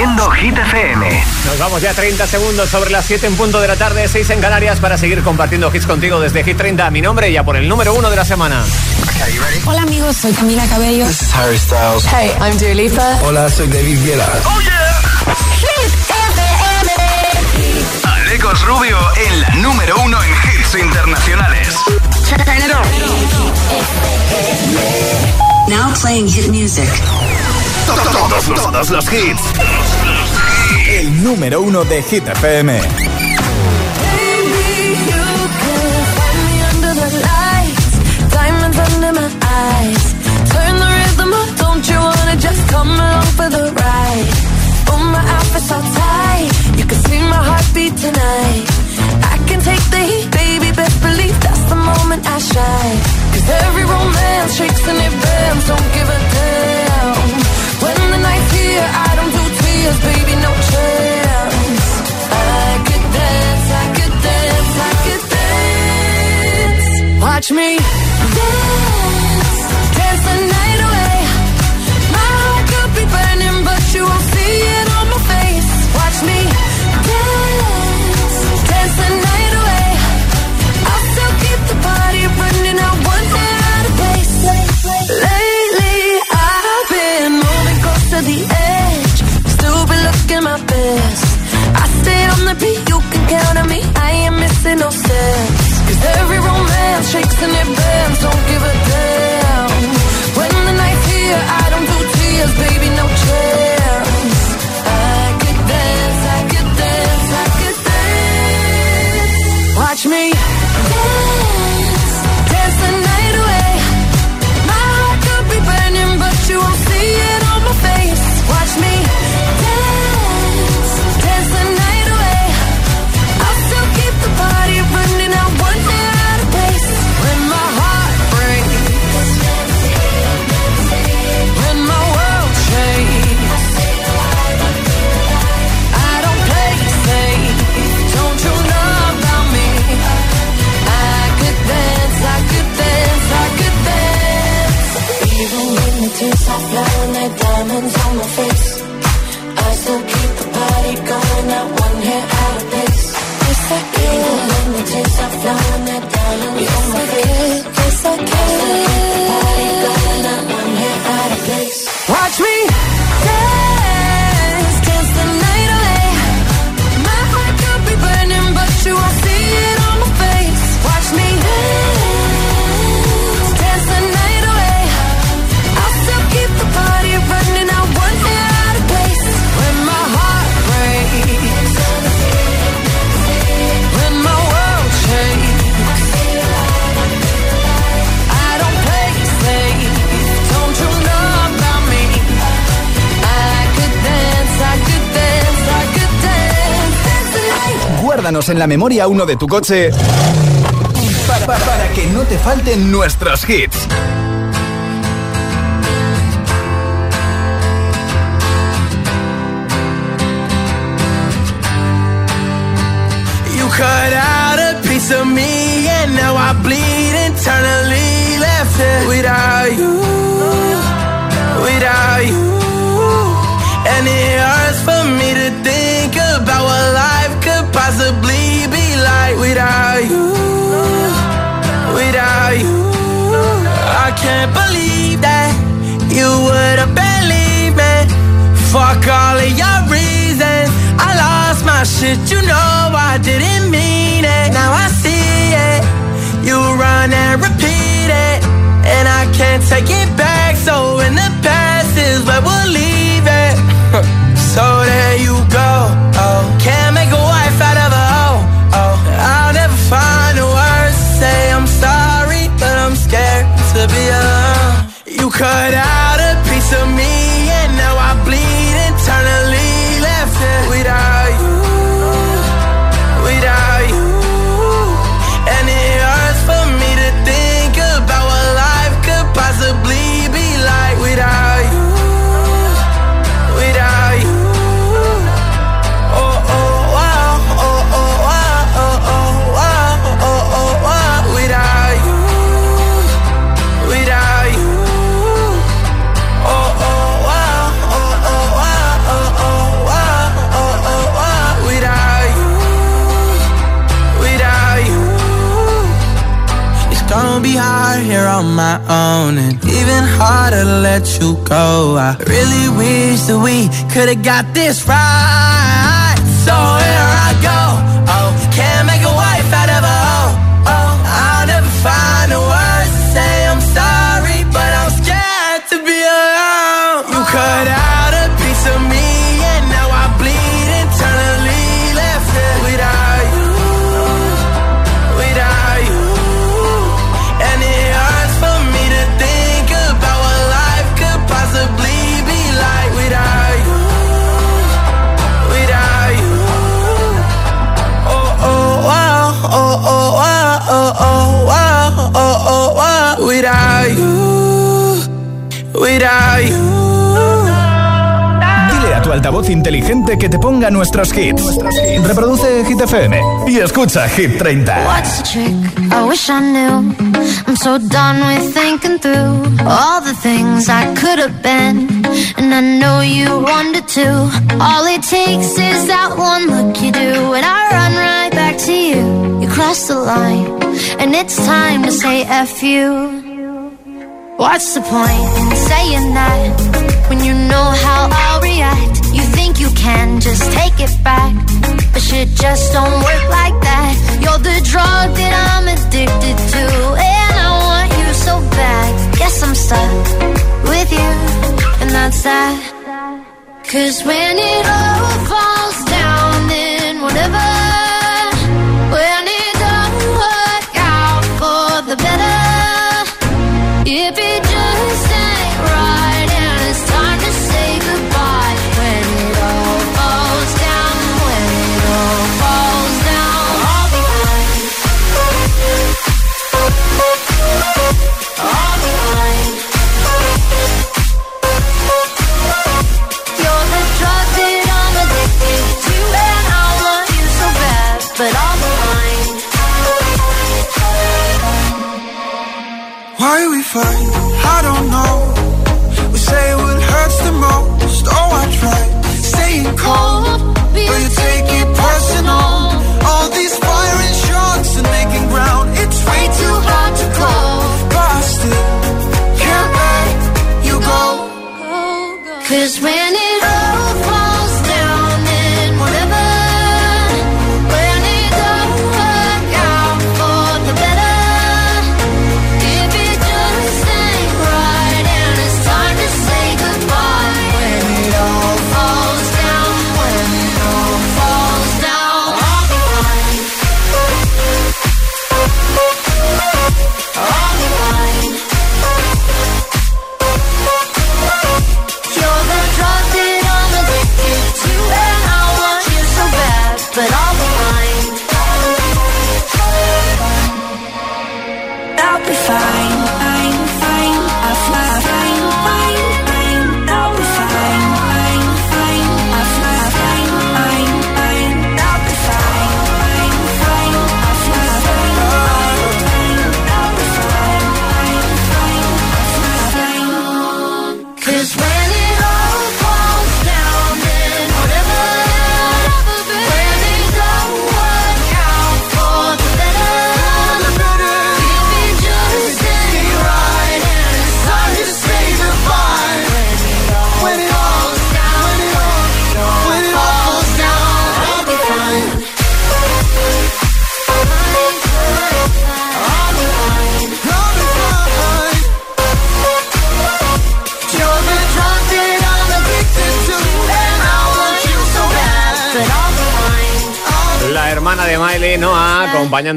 Haciendo Hit FM. Nos vamos ya 30 segundos sobre las 7 en punto de la tarde, 6 en Canarias para seguir compartiendo hits contigo desde Hit 30. Mi nombre ya por el número uno de la semana. Hola amigos, soy Camila Cabello. This is Harry Styles. Hey, I'm Dua Lipa. Hola, soy David Guetta. Oh yeah. Hit FM. Alecos Rubio en la número uno en hits internacionales. Turn it on. Now playing hit music. Todos, los, todos los hits. El número uno de Hit FM. Baby, you can find me under the lights, diamonds under my eyes. Turn the rhythm up, don't you wanna just come along for the ride? Oh, my outfit's all tight, you can see my heartbeat tonight. I can take the heat, baby, best believe that's the moment I shine. Cause every romance shakes and it bends, don't give a damn. I don't do tears, baby, no chance. I could dance, I could dance, I could dance. Watch me dance, dance the night away. My heart could be burning, but you won't see it on my face. Watch me dance, dance the night the edge. Still be looking my best. I stay on the beat, you can count on me. I ain't missing no steps. Cause every romance shakes and it bends. Don't give a damn. When the night's here, I don't do tears, baby, no chance. I could dance, I could dance, I could dance. Watch me dance, dance the night Watch me Guárdanos en la memoria uno de tu coche para, para- para que no te falten nuestros hits. You cut out a piece of me, and now I bleed internally. Left it without you, without you. Fuck all of your reasons. I lost my shit, you know I didn't mean it. Now I see it. You run and repeat it. And I can't take it back. So in the past is where we'll leave it. so there you go. Oh, can't make a wife out of a hoe. Oh, I'll never find the words to say I'm sorry, but I'm scared to be alone. You cut out own, and even harder to let you go. I really wish that we could've got this right. So here I go. Oh, can't make a wife out of a hoe. Oh, I'll never find the words to say I'm sorry, but I'm scared to be alone. You cut inteligente que te ponga nuestros hits. Reproduce Hit FM y escucha Hit 30. What's the trick? I wish I knew. I'm so done with thinking through all the things I could have been. And I know you wanted to. All it takes is that one look you do, and I run right back to you. You cross the line, and it's time to say F you. What's the point in saying that when you know how can just take it back, but shit just don't work like that. You're the drug that I'm addicted to, and I want you so bad. Guess I'm stuck with you, and that's that. Cause when it all falls down, then whatever.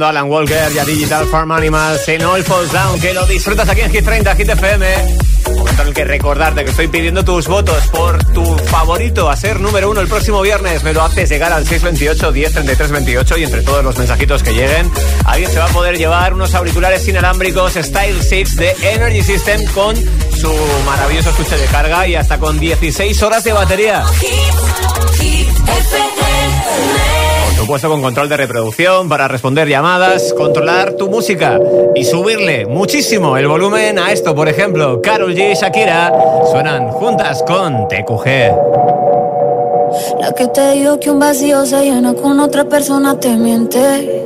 Alan Walker y a Digital Farm Animals en All Falls Down, que lo disfrutas aquí en Hit 30, Hit FM. Momento en el que recordarte que estoy pidiendo tus votos por tu favorito a ser número uno el próximo viernes. Me lo haces llegar al 628 10 33 28 y entre todos los mensajitos que lleguen, alguien se va a poder llevar unos auriculares inalámbricos Style 6 de Energy System con su maravilloso estuche de carga y hasta con 16 horas de batería. Supuesto con control de reproducción para responder llamadas, controlar tu música y subirle muchísimo el volumen a esto, por ejemplo, Carol G y Shakira suenan juntas con TQG. La que te dijo que un vacío se llena con otra persona te miente.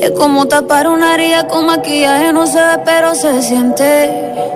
Es como tapar una herida con maquillaje, no se ve, pero se siente.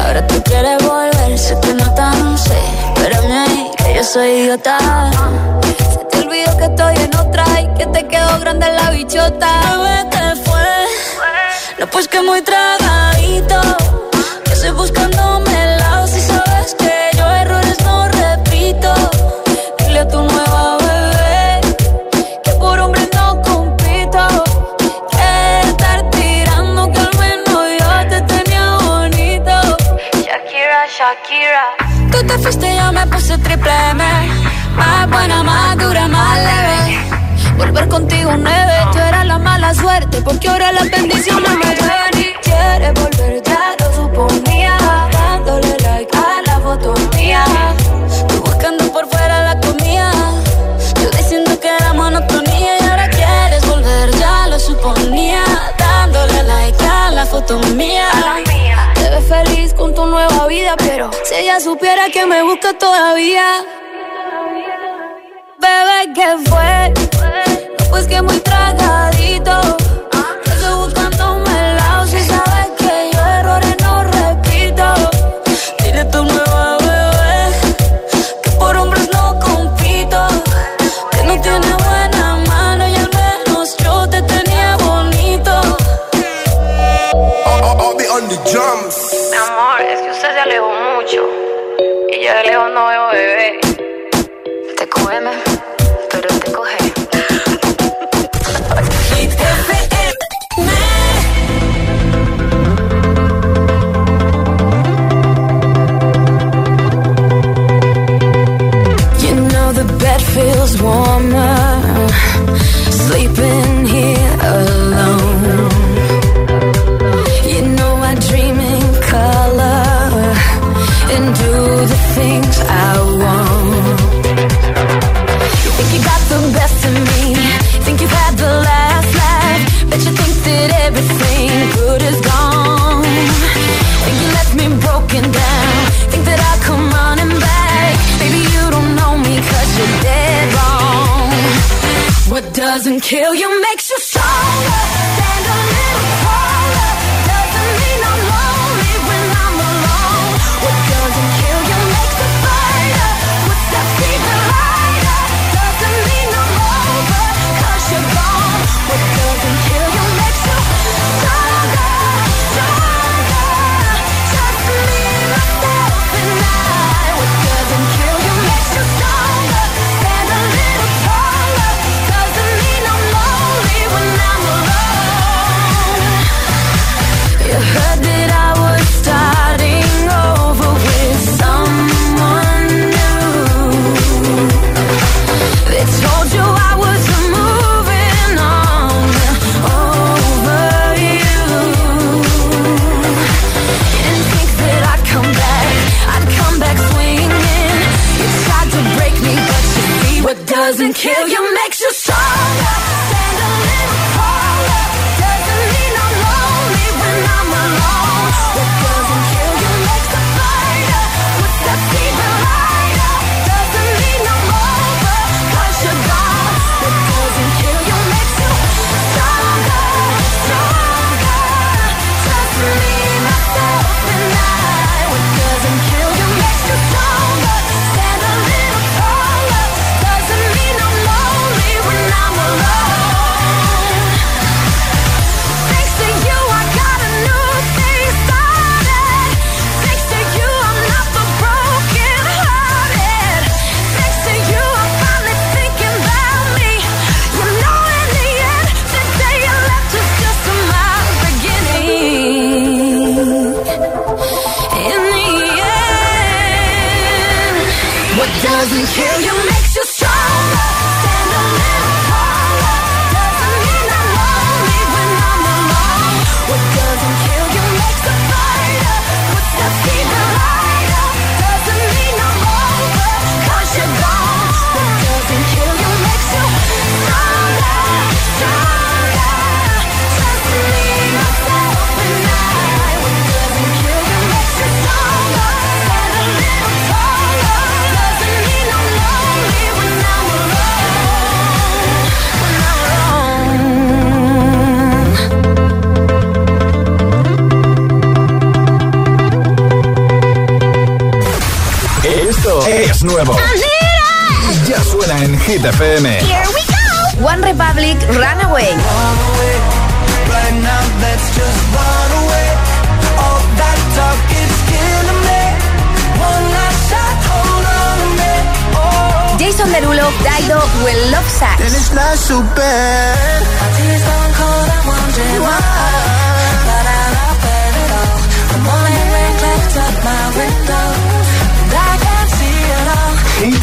Ahora tú quieres volver, se te nota, no sé. Espérame ahí, que yo soy idiota. Se te olvidó que estoy en otra y que te quedó grande la bichota. Te fue. No, pues que muy tragadito. Que estoy buscándome Shakira. Tú te fuiste y yo me puse triple M. Más buena, más dura, más leve. Volver contigo nueve, tú eras la mala suerte, porque ahora las bendiciones me llueven y quieres volver, ya lo suponía, dándole like a la foto mía, tú buscando por fuera la comida, yo diciendo que era monotonía y ahora quieres volver, ya lo suponía, dándole like a la foto mía. Feliz con tu nueva vida, pero si ella supiera que me busca todavía. Bebé, ¿qué fue? Pues que muy tragadito.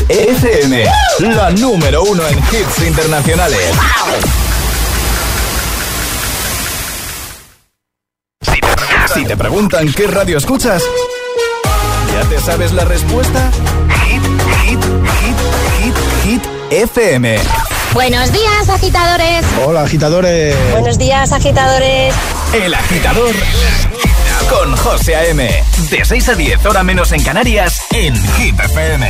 FM, la número uno en hits internacionales. Si te preguntan qué radio escuchas, ¿ya te sabes la respuesta? Hit, hit, hit, hit, hit FM. Buenos días, agitadores. Hola, agitadores. Buenos días, agitadores. El agitador con José A.M. De 6 a 10, hora menos en Canarias, en Hit FM.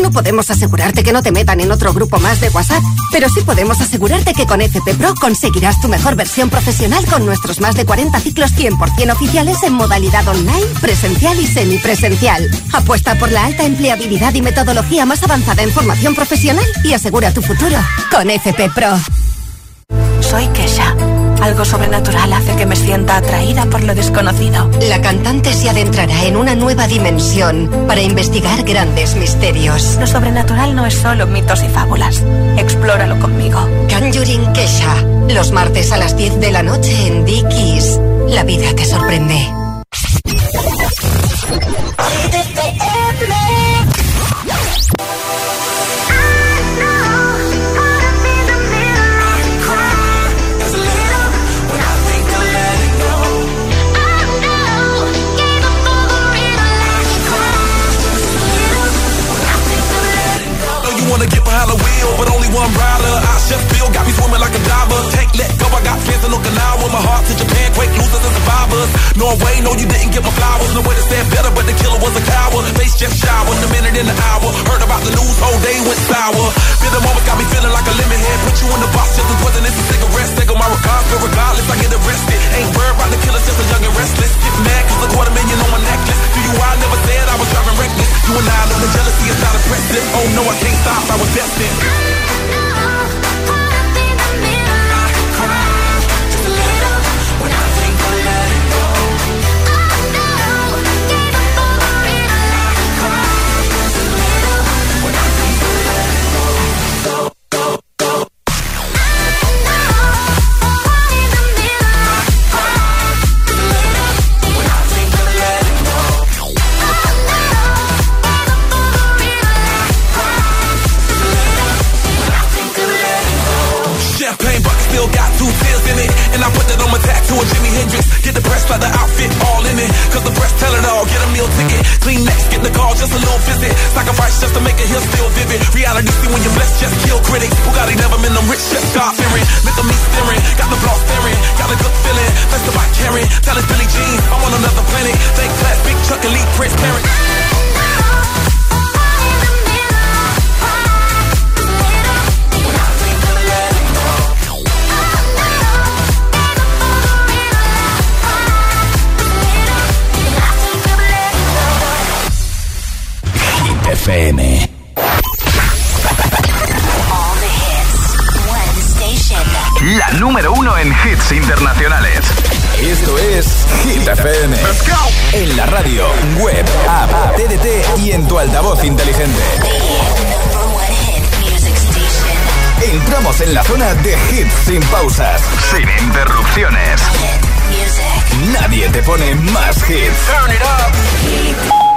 No podemos asegurarte que no te metan en otro grupo más de WhatsApp, pero sí podemos asegurarte que con FP Pro conseguirás tu mejor versión profesional con nuestros más de 40 ciclos 100% oficiales en modalidad online, presencial y semipresencial. Apuesta por la alta empleabilidad y metodología más avanzada en formación profesional y asegura tu futuro con FP Pro. Soy Kesha. Algo sobrenatural hace que me sienta atraída por lo desconocido. La cantante se adentrará en una nueva dimensión para investigar grandes misterios. Lo sobrenatural no es solo mitos y fábulas. Explóralo conmigo. Conjuring Kesha, los martes a las 10 de la noche en Dickies. La vida te sorprende. Behind the wheel, but only one rider. I just feel got me swimming like a diver. Can't let go, I got fans in Okinawa. My heart to Japan, quake losers and survivors. Norway, no, you didn't get my flowers. No way to stand better, but the killer was a coward. Face just showered, a minute in the hour. Heard about the news, whole day went sour. Feel the moment got me feeling like a lemon head. Put you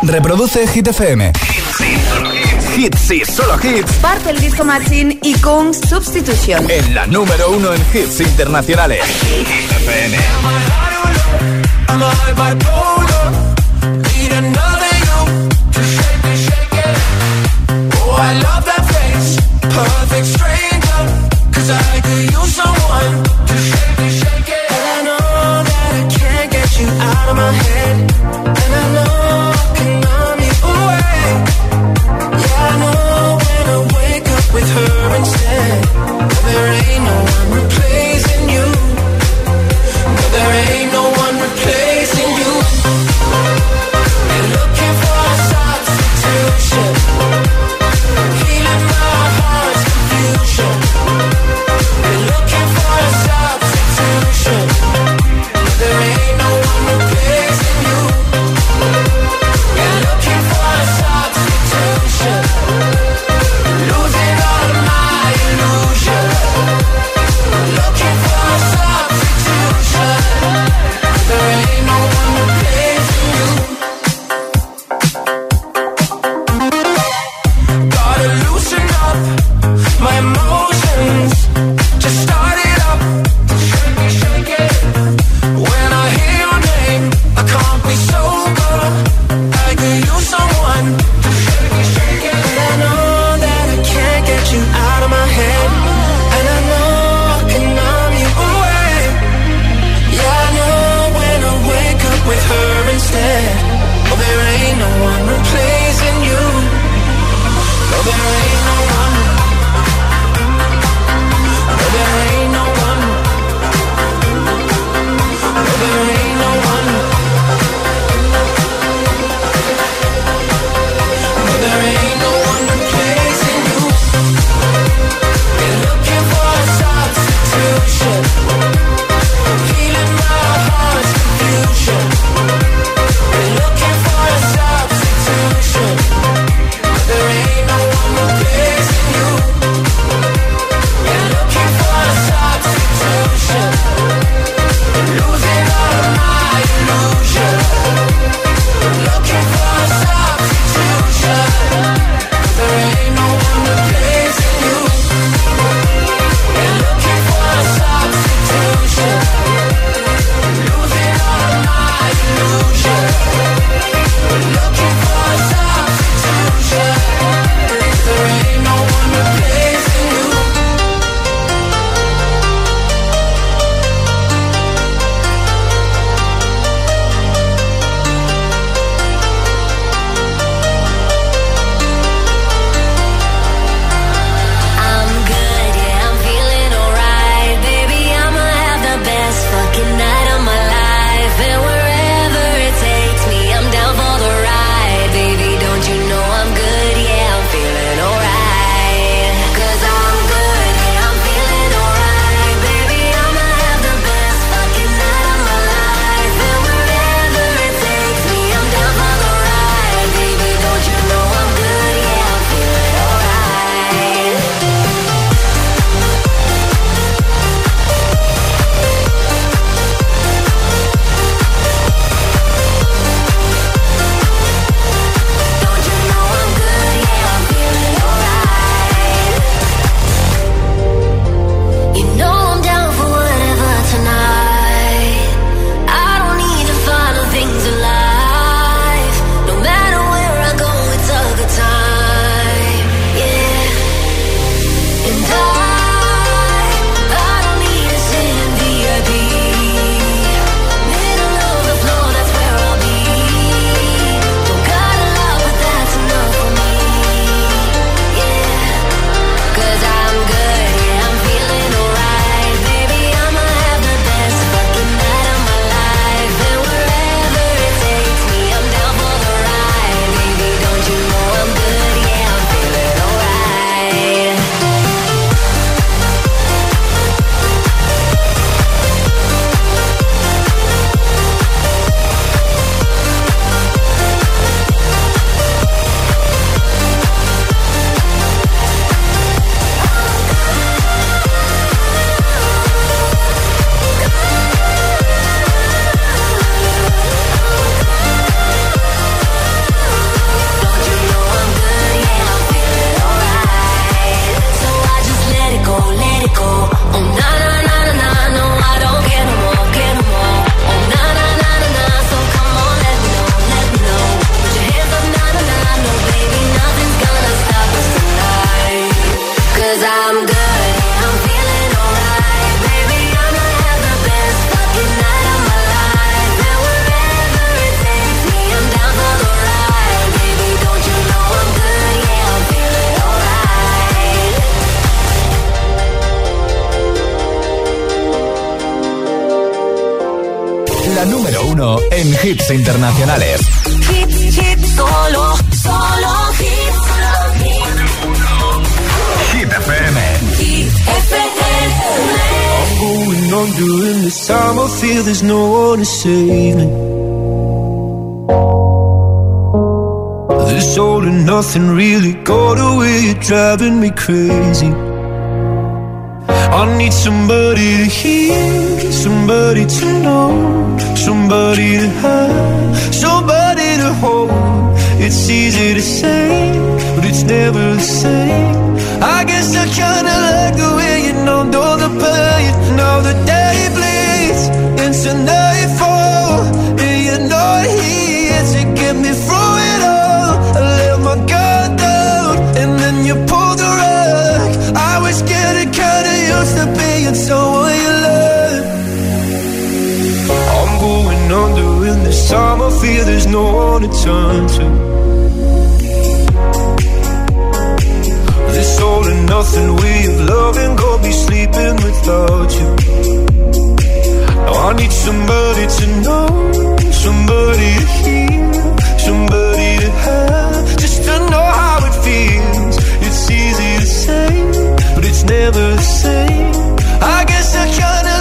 Reproduce Hit FM. Hits y solo hits. Parte el disco Machine y con Substitución. En la número uno en hits internacionales. Hit FM. 1 en hits internacionales. Hit, hit, solo, solo hits. Hit FM. Hit FM. I'm going on during this time. I feel there's no one to save me. This all and nothing really got away, you're driving me crazy. I need somebody to hear somebody to know, somebody to have, somebody to hold. It's easy to say, but it's never the same. I guess I kinda like the way you know, know the pain. Now the day bleeds this time. I feel there's no one to turn to. This all and nothing way of loving, go be sleeping without you. Now I need somebody to know, somebody to hear, somebody to have, just to know how it feels. It's easy to say, but it's never the same. I guess I kinda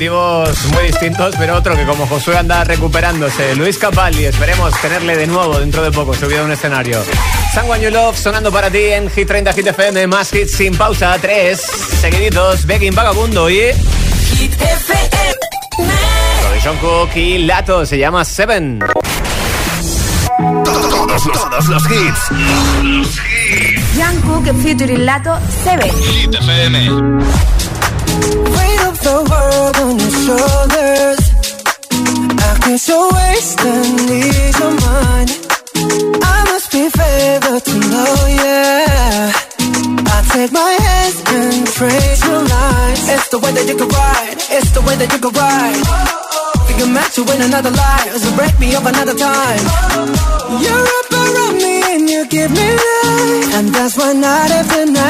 motivos muy distintos, pero otro que como Josué anda recuperándose. Luis Capaldi, esperemos tenerle de nuevo dentro de poco, subido a un escenario. Someone You Love sonando para ti en Hit 30 Hit FM, más hits sin pausa, tres seguiditos, Begging Vagabundo y Hit FM. Robinson Cook y Lato, se llama Seven. Todos los, todos los hits. Jungkook featuring Lato 7. Hit FM. The world on your shoulders. I guess you're and ease your mind. I must be favored to know, yeah. I take my hands and trace your lines. It's the way that you can ride. It's the way that you can ride. Think I'm meant to win another life, so break me up another time. You're up around me and you give me life, and that's why night after night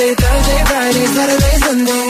Thursday, Friday, Saturday, Sunday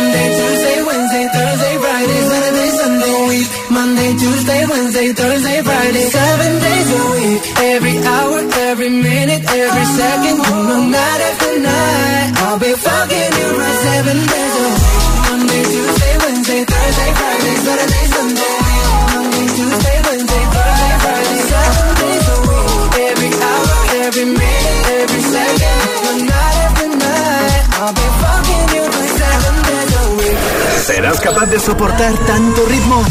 Monday, Tuesday, Wednesday, Thursday, Friday, Saturday, Sunday, week. Monday, Tuesday, Wednesday, Thursday, Friday, seven days a week. Every hour, every minute, every second, know, night after night. I'll be fucking you right seven days a week. Monday, Tuesday, Wednesday, Thursday, Friday, Saturday, Sunday. ¿Serás capaz de soportar tanto ritmo?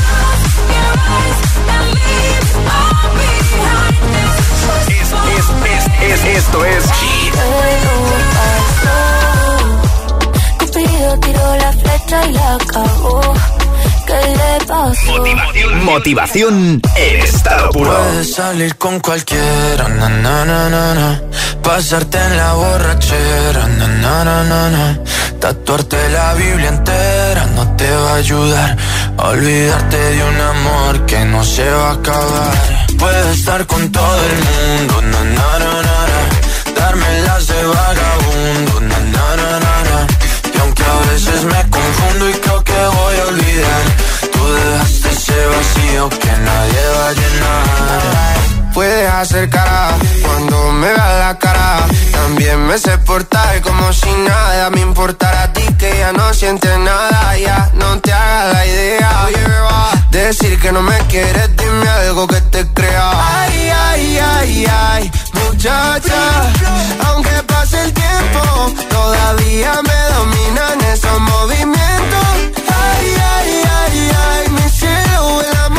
Es, es, es, es, esto es Cupido tiró la flecha y la acabó. ¿Qué le pasó? Motivación, motivación en estado puro. Puedes salir con cualquiera, na, na, na, na, na. Pasarte en la borrachera, na, na, na, na, na. Tatuarte la Biblia entera no te va a ayudar. a Olvidarte de un amor que no se va a acabar. Puedes estar con todo el mundo, na, na, na, na. Darme las de vagabundo, na, na. Y aunque a veces me confundo y creo que voy a olvidar, tú dejaste ese vacío que nadie va a llenar. Puedes hacer cara cuando me veas la cara. También me sé portar como si nada me importara a ti que ya no sientes nada. Ya no te hagas la idea. Oye, beba, decir que no me quieres, dime algo que te crea. Ay, ay, ay, ay, muchacha. Aunque pase el tiempo, todavía me dominan esos movimientos. Ay, ay, ay, ay, mi cielo, el amor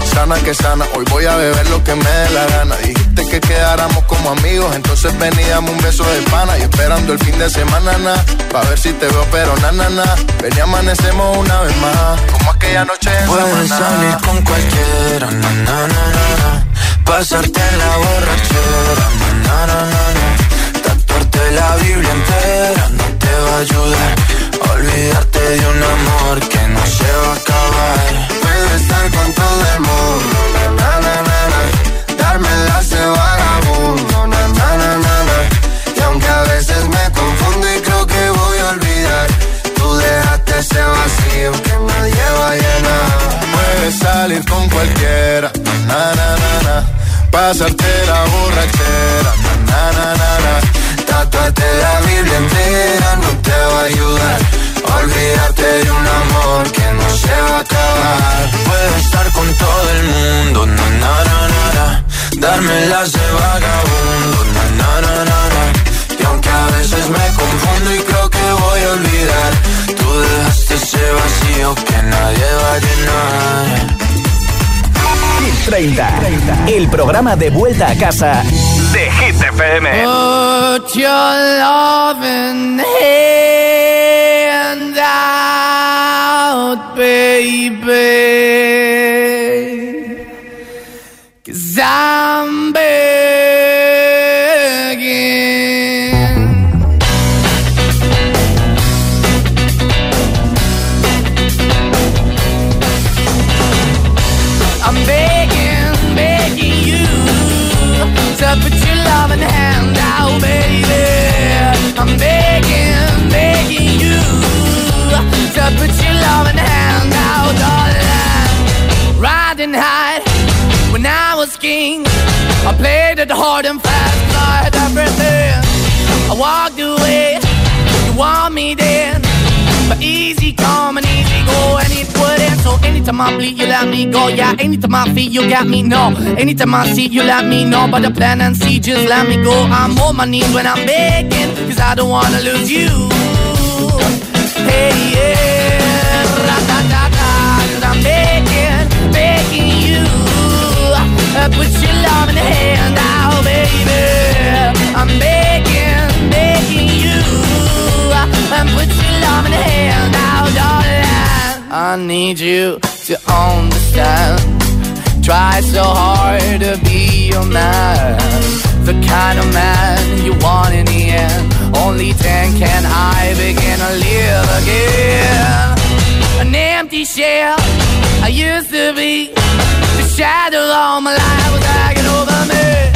sana que sana, hoy voy a beber lo que me dé la gana. Dijiste que quedáramos como amigos, entonces ven y dame un beso de pana. Y esperando el fin de semana, na, pa' ver si te veo, pero na, na, na. Ven y amanecemos una vez más, como aquella noche en Puedes salir con cualquiera, na na na na. Pasarte en la borrachera, na na na na. Tatuarte la Biblia entera no te va a ayudar. Olvidarte de un amor que no se va a acabar. Estar con todo el mundo, na, na, na, na, na. Darme de vagabundo, na, na, na, na, na. Y aunque a veces me confundo y creo que voy a olvidar, tú dejaste ese vacío que nadie va a llenar. Puedes salir con cualquiera, na na na na. Pasarte la borrachera, na na na na na. Tatuarte la Biblia entera no te va a ayudar. Olvidarte de un amor que no se va a acabar. Puedes estar con todo el mundo, na na na na na. Darme las de vagabundo, na na na na na. Y aunque a veces me confundo y creo que voy a olvidar, tú dejaste ese vacío que nadie va a llenar. Hit 30, el programa de vuelta a casa de Hit FM. Put your loving hand out, baby. Cause I'm put your loving hand out, darling. Riding high when I was king. I played it hard and fast, like everything. I walked away, you want me then. But easy come and easy go, and it wouldn't. So anytime I bleed, you let me go. Yeah, anytime I feel, you got me. No, anytime I see, you let me know. But the plan and see, just let me go. I'm on my knees when I'm begging, cause I don't wanna lose you. Hey, yeah, Uh, put your love in the hand out, baby. I'm begging, begging you. Put your love in the hand out, darling. I need you to understand. Try so hard to be your man. The kind of man you want in the end. Only then can I begin to live again. An empty shell I used to be. Shadow all my life was hanging over me.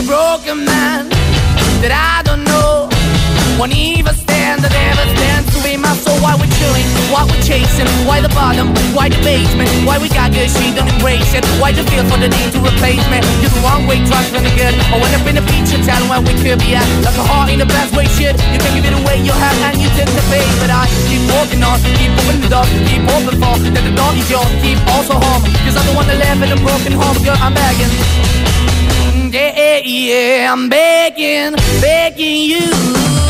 A broken man that I don't know. Won't even stand, I never stand to be my soul. Why we're chilling, why we're chasing, why the bottom, why the basement, why we got good, she don't embrace it. Why the feel for the need to replace me? You're the wrong way, trust the good. I went up in the feature town where we could be at. Like a heart in the best way, shit. You can give it away, you have, and you take the bait. But I keep walking on, keep moving the door, keep open for that the door is yours, keep also home. Cause I'm the one that live in a broken home, girl, I'm begging. Yeah, yeah, I'm begging, begging you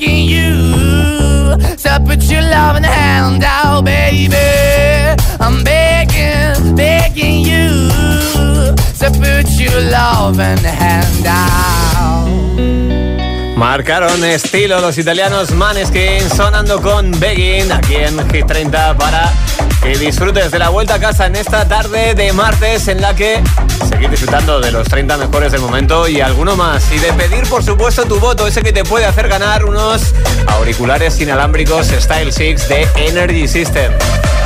you to put your loving hand out, baby. I'm begging, begging you to put your loving hand out. Marcaron estilo los italianos Maneskin sonando con Begging aquí en Hit 30 para que disfrutes de la vuelta a casa en esta tarde de martes en la que seguir disfrutando de los 30 mejores del momento y alguno más. Y de pedir, por supuesto, tu voto, ese que te puede hacer ganar unos auriculares inalámbricos Style 6 de Energy System.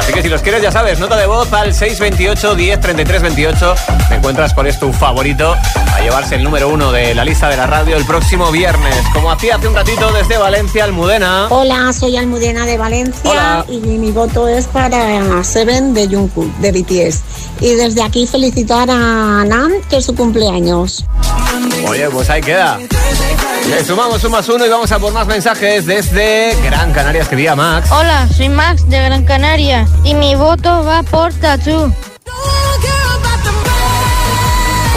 Así que si los quieres, ya sabes, nota de voz al 628 10 33 28. Me encuentras cuál es tu favorito a llevarse el número uno de la lista de la radio el próximo viernes. Como hacía hace un ratito desde Valencia, Almudena. Hola, soy Almudena de Valencia Hola. y mi voto es para Seven de Jungkook, de BTS. Y desde aquí felicitar a Nam, que es su cumpleaños. Oye, pues ahí queda. Le sumamos un más uno y vamos a por más mensajes desde Gran Canaria. Escribía Max. Hola, soy Max de Gran Canaria y mi voto va por Tattoo.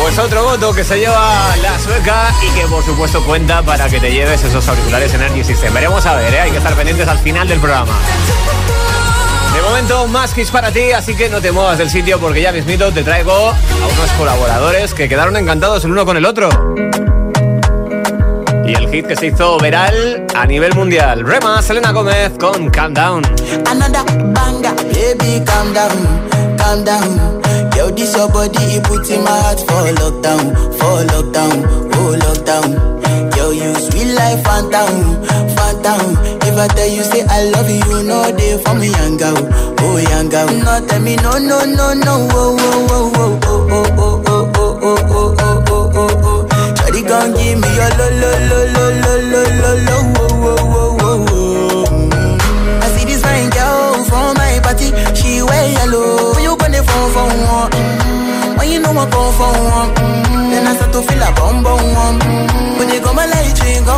Pues otro voto que se lleva la sueca y que por supuesto cuenta para que te lleves esos auriculares Energy System. Veremos a ver, ¿eh? hay que estar pendientes al final del programa. De momento, más hits para ti, así que no te muevas del sitio porque ya mismito te traigo a unos colaboradores que quedaron encantados el uno con el otro. Y el hit que se hizo viral a nivel mundial. Rema, Selena Gómez con Calm Down. Another banger, baby, calm down, calm down. Yo, this your body, it puts in my heart for lockdown, for lockdown, oh lockdown. Yo, you sweet life, phantom, phantom. If I tell you say I love you, you know they for me, young girl, oh young girl. No, tell me no, no, no, no, oh, oh, oh, oh, oh, oh, oh, oh, oh, oh, oh, oh, oh, oh. Shawty gon' give me your lo, lo, lo, lo, lo, lo, lo, lo, oh, oh, oh, oh, oh. Mm. I see this fine girl from my party, she wear yellow. When you gonna phone for one? Mm. When you know I come for one? Then I start to feel a bum bum one. When you go my light ring go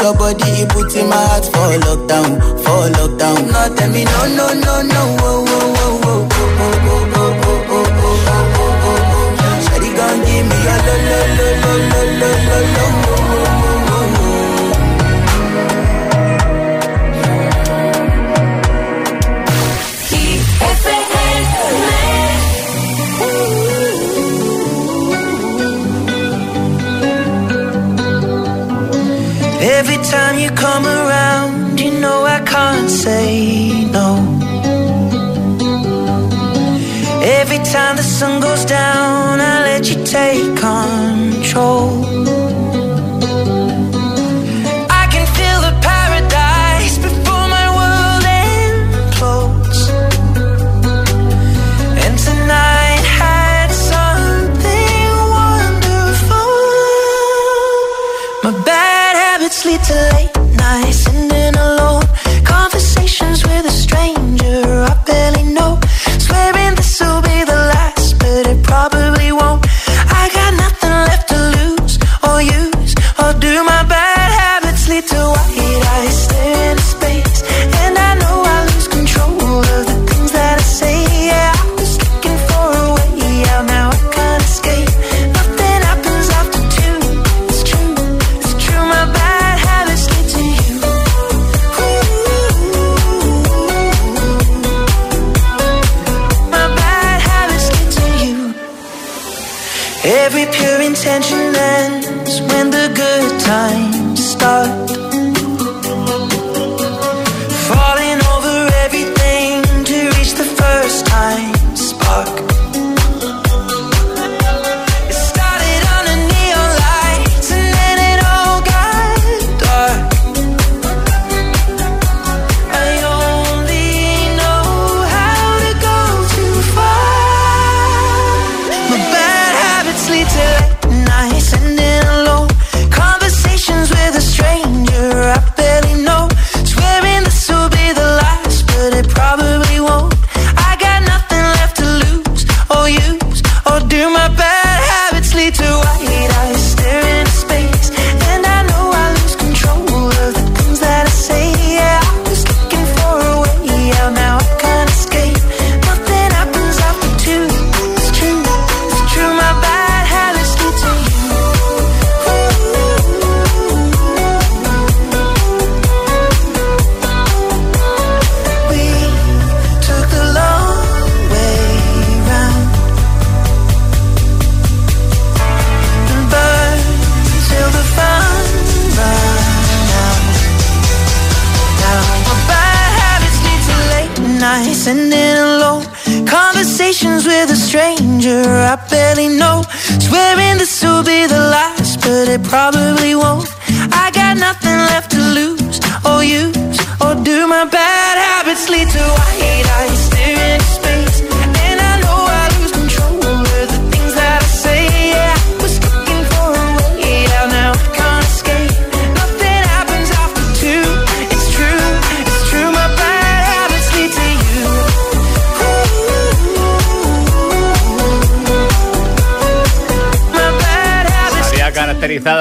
Your body, in my heart for lockdown, for lockdown. No, tell me no, no, no, no, oh, oh, oh, oh, oh, oh, oh, oh, oh, oh, oh, oh, oh, oh, oh, oh, oh, oh, oh, say no. Every time the sun goes down, I let you take control.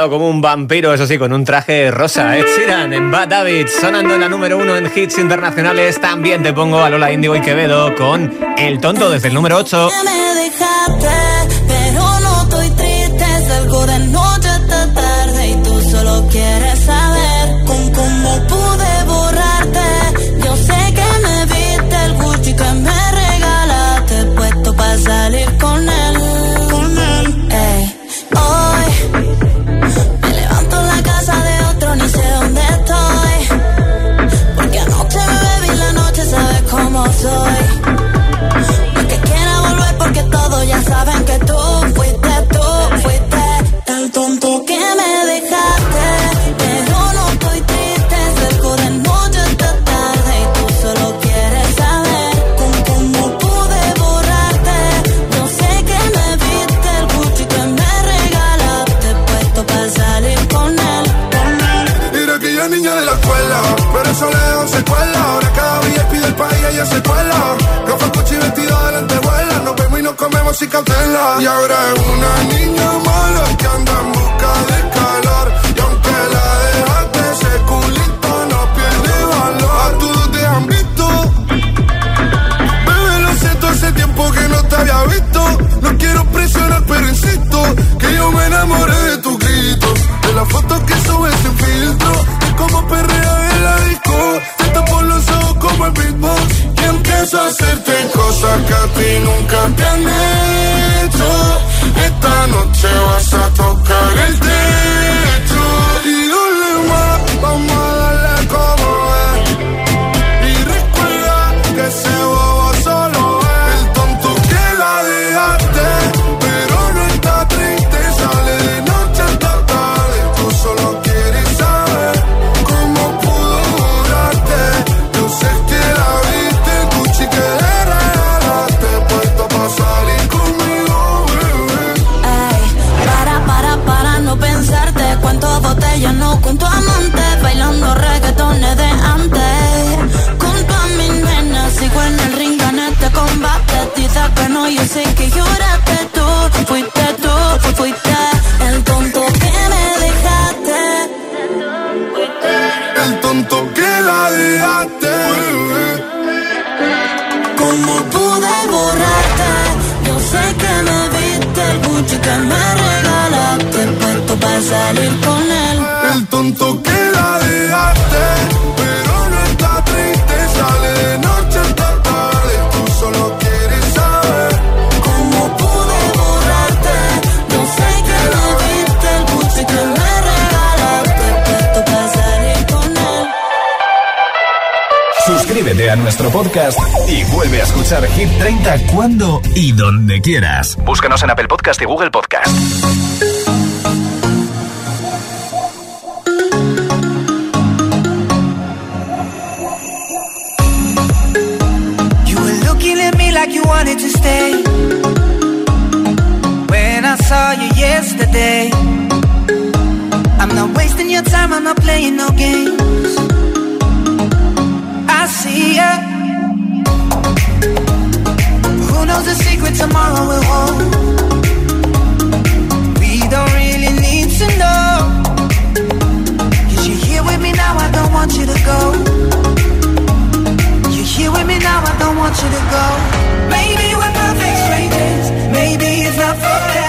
como un vampiro, eso sí, con un traje rosa. Ed Sheeran en Bad David sonando en la número uno en hits internacionales. También te pongo a Lola Indigo y Quevedo con El Tonto desde el número 8. Bebé. ¿Cómo pude borrarte? Yo sé que me viste El Gucci que me regalaste Puesto para salir con él El tonto que nuestro podcast y vuelve a escuchar Hit 30 cuando y donde quieras. Búscanos en Apple Podcast y Google Podcast. You were looking at me like you wanted to stay. When I saw you yesterday, I'm not wasting your time, I'm not playing no games. See. Who knows the secret tomorrow will hold? We don't really need to know. Cause you're here with me now, I don't want you to go. You're here with me now, I don't want you to go. Maybe we're perfect strangers. Maybe it's not forever.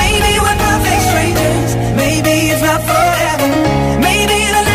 Maybe we're perfect strangers. Maybe it's not forever. Maybe the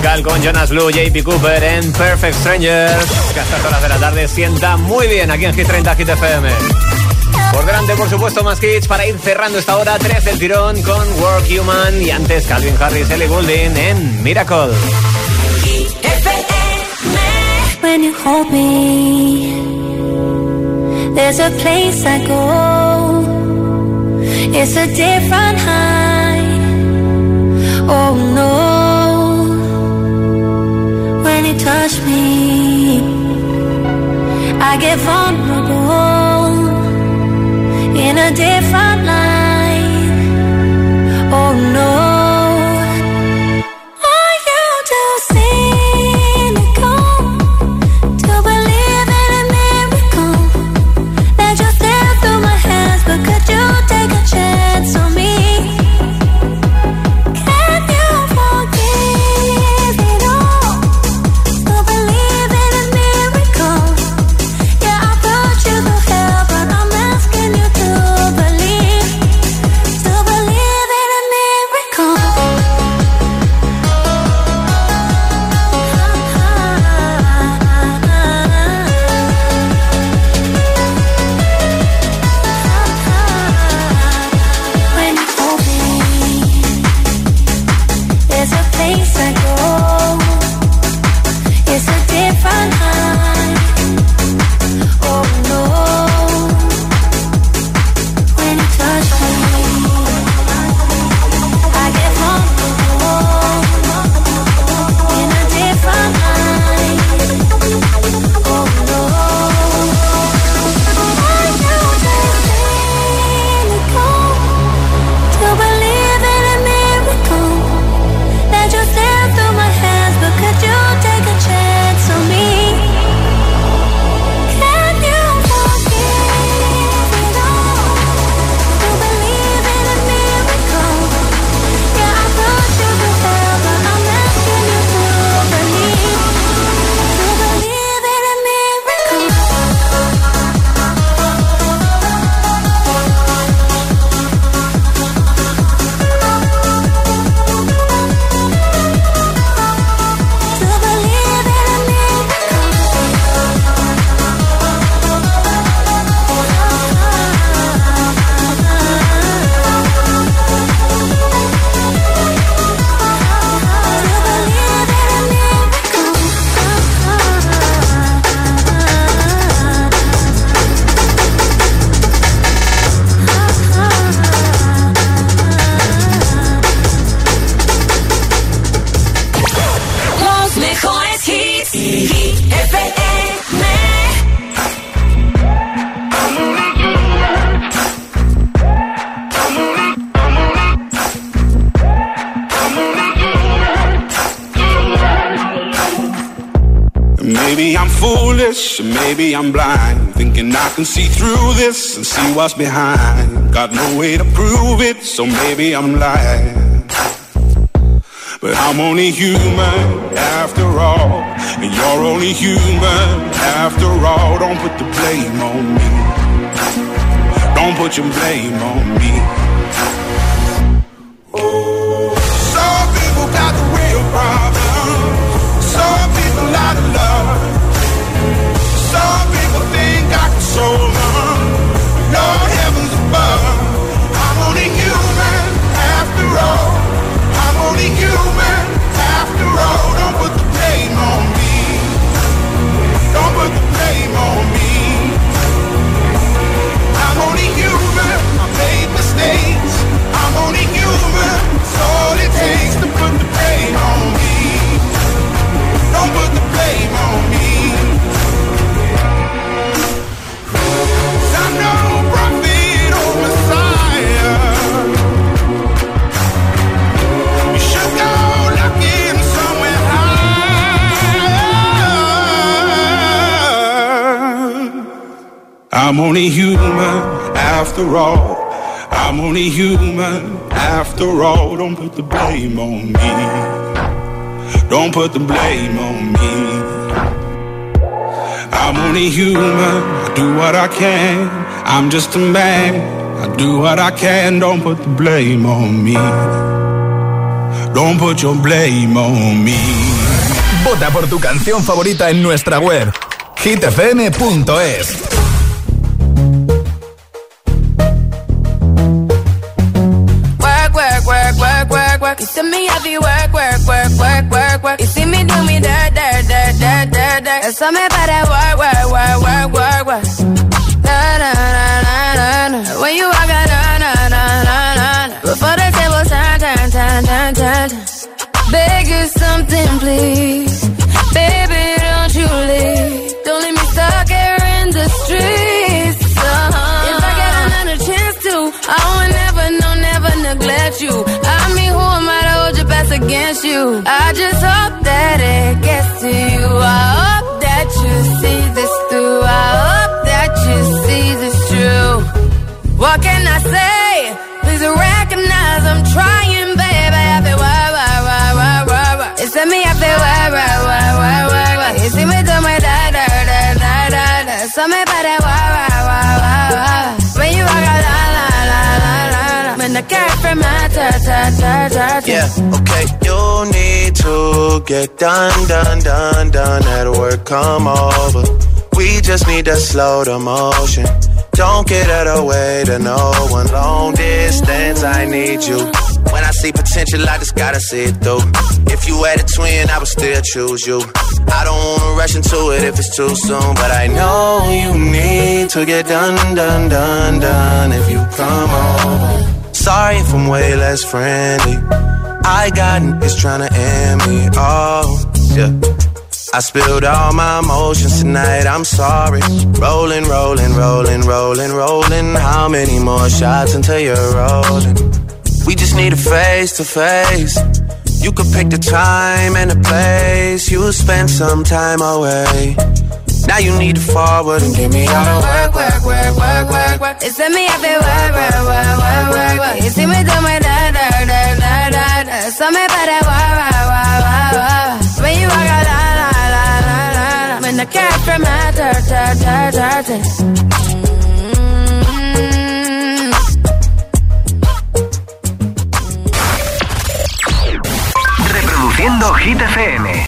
tropical con Jonas Blue, JP Cooper en Perfect Strangers. Que hasta horas de la tarde sienta muy bien aquí en Hit 30 Hit FM. Por delante, por supuesto, más hits para ir cerrando esta hora 3 del tirón con Work Human y antes Calvin Harris, Ellie Goulding en Miracle. When you hold me, there's a place I go. It's a different high. Oh no, I get vulnerable in a different light. Oh no. Maybe I'm blind. Thinking I can see through this and see what's behind. Got no way to prove it, so maybe I'm lying. But I'm only human after all. And you're only human after all. Don't put the blame on me. Don't put your blame on me. I'm only human after all. I'm only human after all. Don't put the blame on me. Don't put the blame on me. I'm only human. I do what I can. I'm just a man. I do what I can. Don't put the blame on me. Don't put your blame on me. Vota por tu canción favorita en nuestra web hitfm.es. something about that work, work, work, work, work, work. Na, na, na, na, na, na. When you walk out, na, na, na, na, na, na. Before the table turn, turn, turn, turn, turn, turn. Beg you something, please. Baby, don't you leave. Don't leave me stuck here in the streets. Uh-huh. If I get another chance to, I will never, no, never neglect you. I mean, who am I to hold your best against you? I just What can I say? Please recognize I'm trying, baby. I feel why, why, why, why, why, why. It's me, I feel why, why, why, why, why, why. You see me do my da, da, da, da, da, da. Something about that why, why, why, why, why. When you walk out, la, la, la, la, la, la. When the cat from my ta, ta, ta, ta, ta. Yeah, okay. You need to get done, done, done, done. At work, come over. We just need to slow the motion. Don't get out of the way to no one. Long distance, I need you. When I see potential, I just gotta see it through. If you had a twin, I would still choose you. I don't wanna rush into it if it's too soon, but I know you need to get done, done, done, done. If you come over. Sorry if I'm way less friendly. I got niggas tryna end me. Oh, yeah. I spilled all my emotions tonight, I'm sorry. Rolling, rolling, rolling, rolling, rolling. How many more shots until you're rolling? We just need a face to face. You could pick the time and the place. You'll spend some time away. Now you need to forward and give me all the work, work, work, work, work, work. It's me, I feel work, work, work, work, work, work. You see me do my da, da, da, da, da, da. About that work, work, work, work, work. When you walk out, Reproduciendo Hit FM.